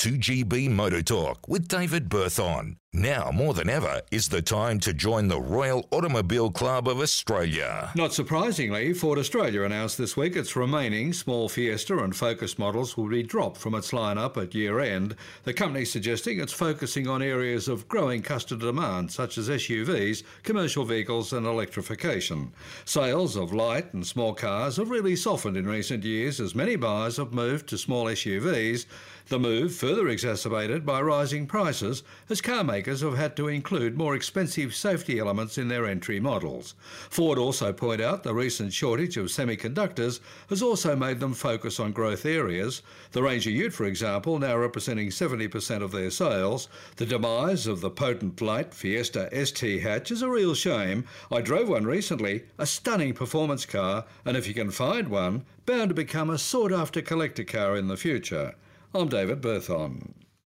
2GB Motor Talk with David Berthon. Now, more than ever, is the time to join the Royal Automobile Club of Australia. Not surprisingly, Ford Australia announced this week its remaining small Fiesta and Focus models will be dropped from its lineup at year end. The company suggesting it's focusing on areas of growing customer demand, such as SUVs, commercial vehicles, and electrification. Sales of light and small cars have really softened in recent years as many buyers have moved to small SUVs. The move further exacerbated by rising prices as car makers have had to include more expensive safety elements in their entry models. Ford also point out the recent shortage of semiconductors has also made them focus on growth areas. The Ranger Ute, for example, now representing 70% of their sales. The demise of the potent light Fiesta ST hatch is a real shame. I drove one recently, a stunning performance car, and if you can find one, bound to become a sought after collector car in the future. I'm David Berthon.